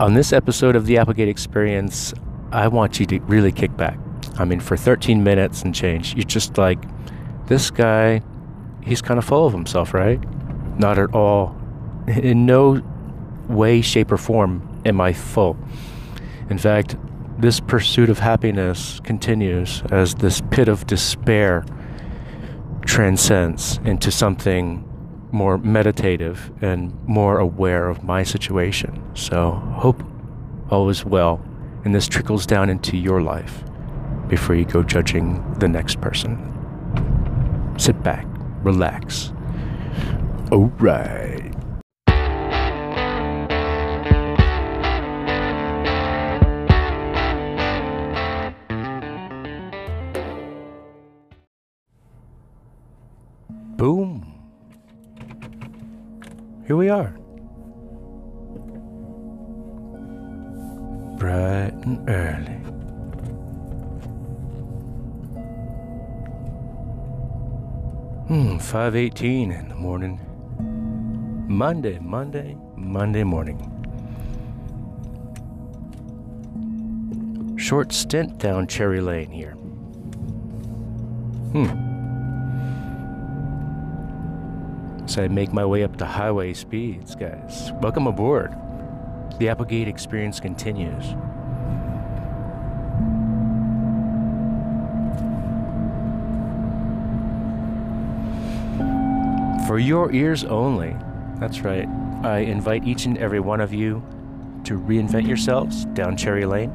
On this episode of the Applegate Experience, I want you to really kick back. I mean, for 13 minutes and change, you're just like, this guy, he's kind of full of himself, right? Not at all. In no way, shape, or form am I full. In fact, this pursuit of happiness continues as this pit of despair transcends into something more meditative and more aware of my situation. So, hope all is well and this trickles down into your life before you go judging the next person. Sit back, relax. All right. Here we are. Bright and early. Hmm, 518 in the morning. Monday, Monday, Monday morning. Short stint down Cherry Lane here. Hmm. As I make my way up to highway speeds, guys. Welcome aboard. The Applegate experience continues. For your ears only. That's right. I invite each and every one of you to reinvent yourselves down Cherry Lane.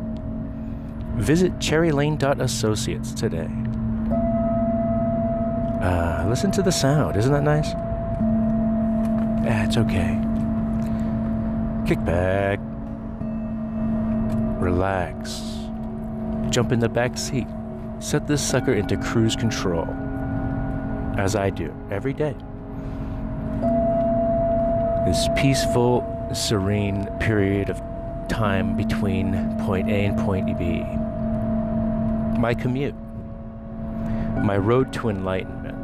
Visit cherrylane.associates today. Uh, listen to the sound. Isn't that nice? Ah, it's okay. Kick back. Relax. Jump in the back seat. Set this sucker into cruise control. As I do every day. This peaceful, serene period of time between point A and point B. My commute. My road to enlightenment.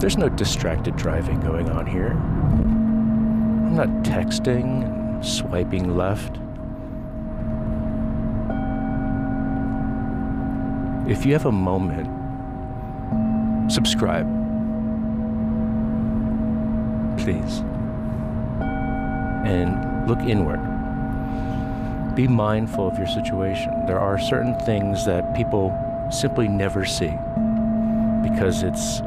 There's no distracted driving going on here. I'm not texting and swiping left. If you have a moment, subscribe. Please. And look inward. Be mindful of your situation. There are certain things that people simply never see because it's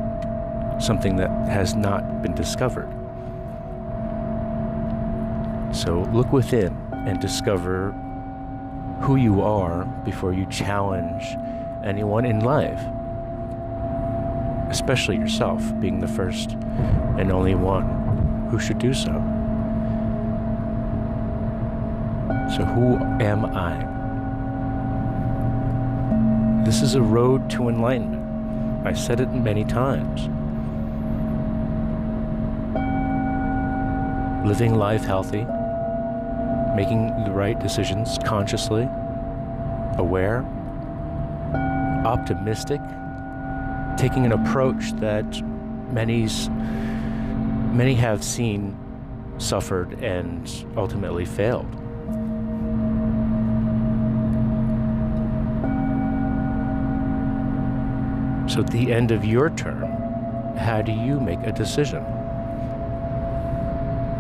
something that has not been discovered. So look within and discover who you are before you challenge anyone in life, especially yourself, being the first and only one who should do so. So, who am I? This is a road to enlightenment. I said it many times. Living life healthy, making the right decisions consciously, aware, optimistic, taking an approach that many's many have seen suffered and ultimately failed. So at the end of your term, how do you make a decision?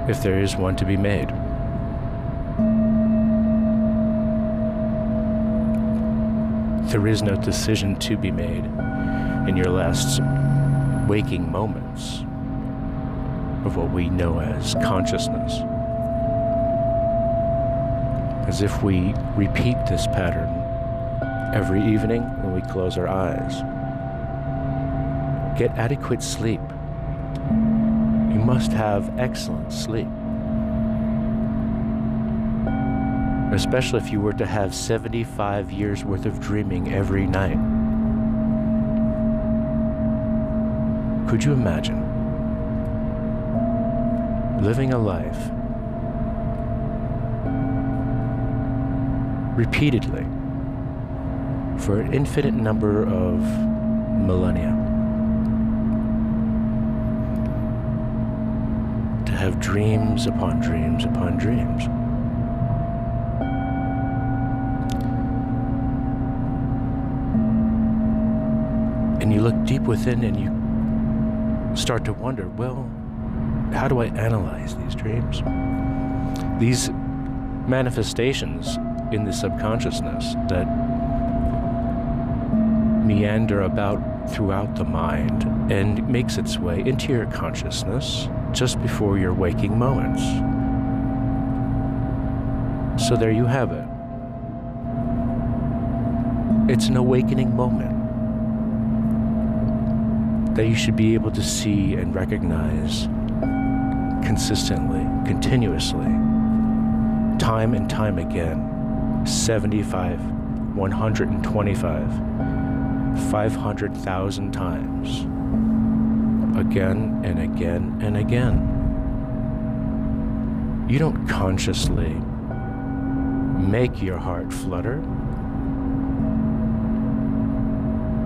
If there is one to be made. There is no decision to be made in your last waking moments of what we know as consciousness. As if we repeat this pattern every evening when we close our eyes. Get adequate sleep. Must have excellent sleep. Especially if you were to have 75 years worth of dreaming every night. Could you imagine living a life repeatedly for an infinite number of millennia? have dreams upon dreams upon dreams. And you look deep within and you start to wonder well, how do I analyze these dreams? These manifestations in the subconsciousness that meander about throughout the mind and makes its way into your consciousness just before your waking moments. So there you have it. It's an awakening moment that you should be able to see and recognize consistently, continuously, time and time again 75, 125, 500,000 times, again and again and again. You don't consciously make your heart flutter,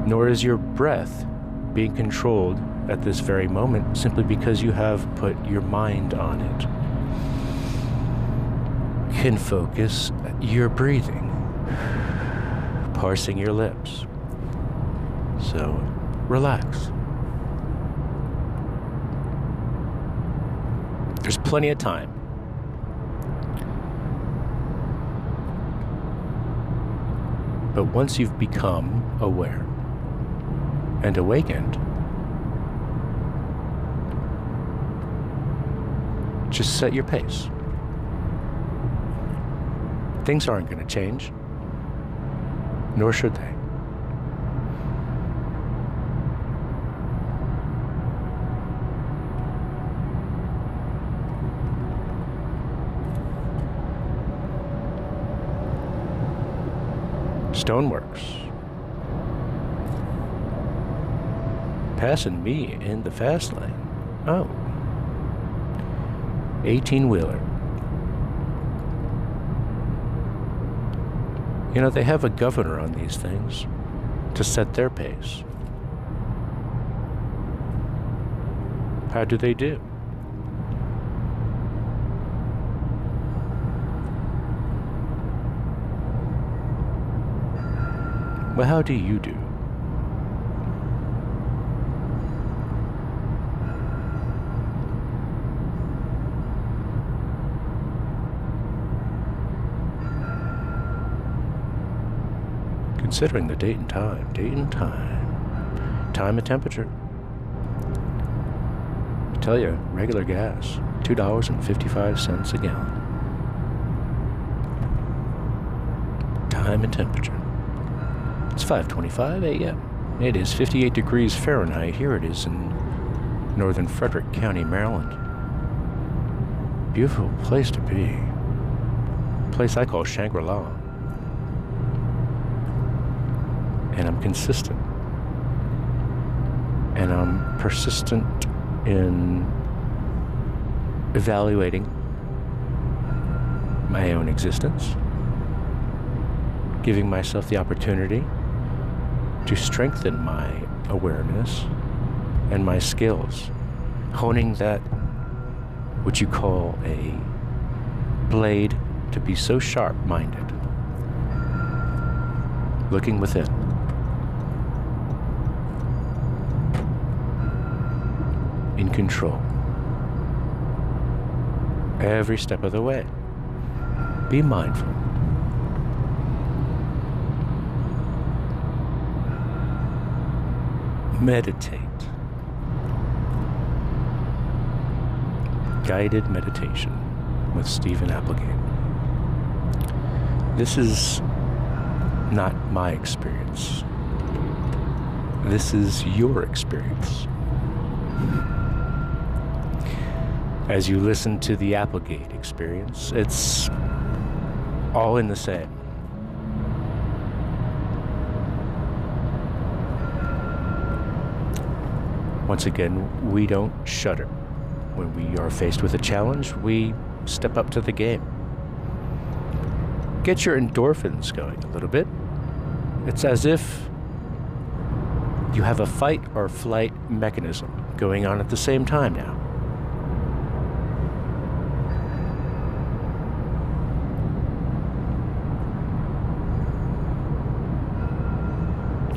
nor is your breath being controlled at this very moment simply because you have put your mind on it. Can focus your breathing, parsing your lips. So relax. There's plenty of time. But once you've become aware and awakened, just set your pace. Things aren't going to change, nor should they. Stoneworks. Passing me in the fast lane. Oh. 18 wheeler. You know, they have a governor on these things to set their pace. How do they do? Well, how do you do? Considering the date and time, date and time, time and temperature. I tell you, regular gas, $2.55 a gallon. Time and temperature. It's 5:25 a.m. It is 58 degrees Fahrenheit. Here it is in northern Frederick County, Maryland. Beautiful place to be. Place I call Shangri-La. And I'm consistent. And I'm persistent in evaluating my own existence, giving myself the opportunity to strengthen my awareness and my skills, honing that what you call a blade to be so sharp minded, looking within. In control. Every step of the way. Be mindful. Meditate. Guided meditation with Steven Applegate. This is not my experience. This is your experience. As you listen to the Applegate experience, it's all in the same. Once again, we don't shudder. When we are faced with a challenge, we step up to the game. Get your endorphins going a little bit. It's as if you have a fight or flight mechanism going on at the same time now.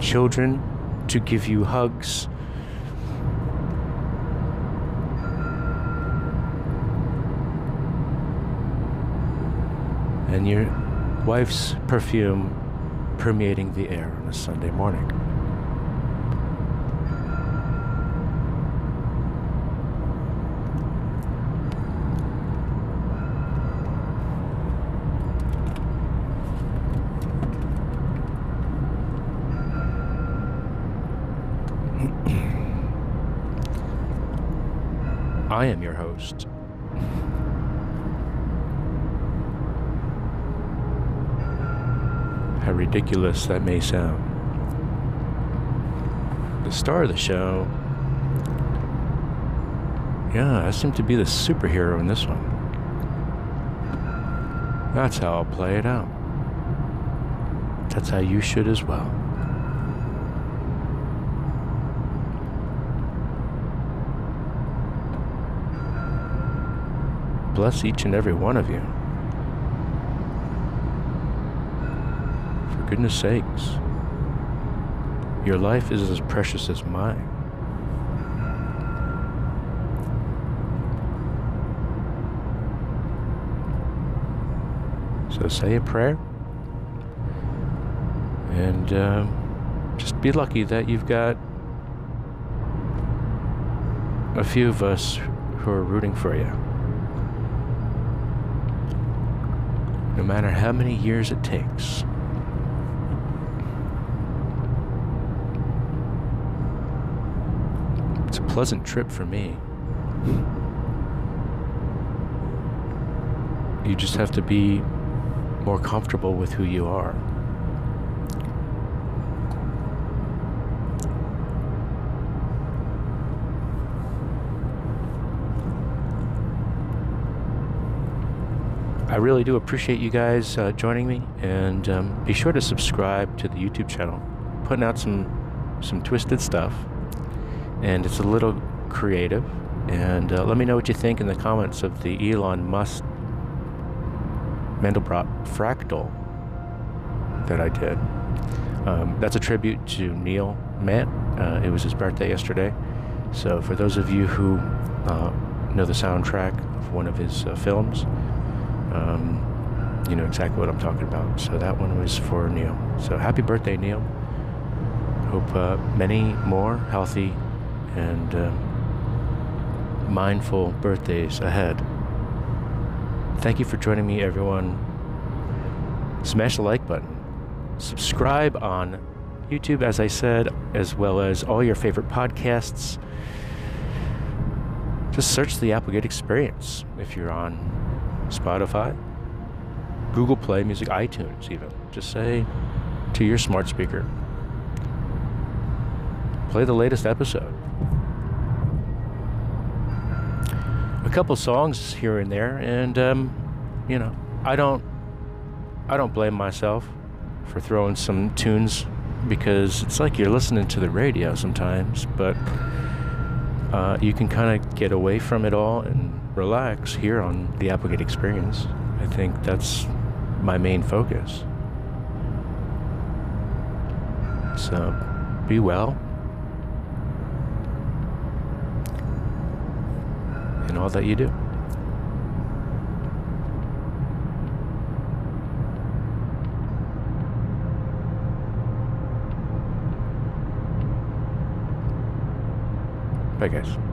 Children to give you hugs. And your wife's perfume permeating the air on a Sunday morning. I am your host. Ridiculous that may sound. The star of the show. Yeah, I seem to be the superhero in this one. That's how I'll play it out. That's how you should as well. Bless each and every one of you. Goodness sakes, your life is as precious as mine. So say a prayer and uh, just be lucky that you've got a few of us who are rooting for you. No matter how many years it takes. It's a pleasant trip for me. You just have to be more comfortable with who you are. I really do appreciate you guys uh, joining me, and um, be sure to subscribe to the YouTube channel. Putting out some some twisted stuff, and it's a little creative. And uh, let me know what you think in the comments of the Elon Musk Mandelbrot fractal that I did. Um, that's a tribute to Neil Matt. Uh, it was his birthday yesterday. So for those of you who uh, know the soundtrack of one of his uh, films, um, you know exactly what I'm talking about. So that one was for Neil. So happy birthday, Neil. Hope uh, many more healthy and uh, mindful birthdays ahead. Thank you for joining me, everyone. Smash the like button. Subscribe on YouTube, as I said, as well as all your favorite podcasts. Just search the Applegate Experience if you're on Spotify, Google Play Music, iTunes, even. Just say to your smart speaker, play the latest episode. A couple songs here and there, and um, you know, I don't, I don't blame myself for throwing some tunes because it's like you're listening to the radio sometimes, but uh, you can kind of get away from it all and relax here on the Applegate Experience. I think that's my main focus. So be well. In all that you do. Bye, guys.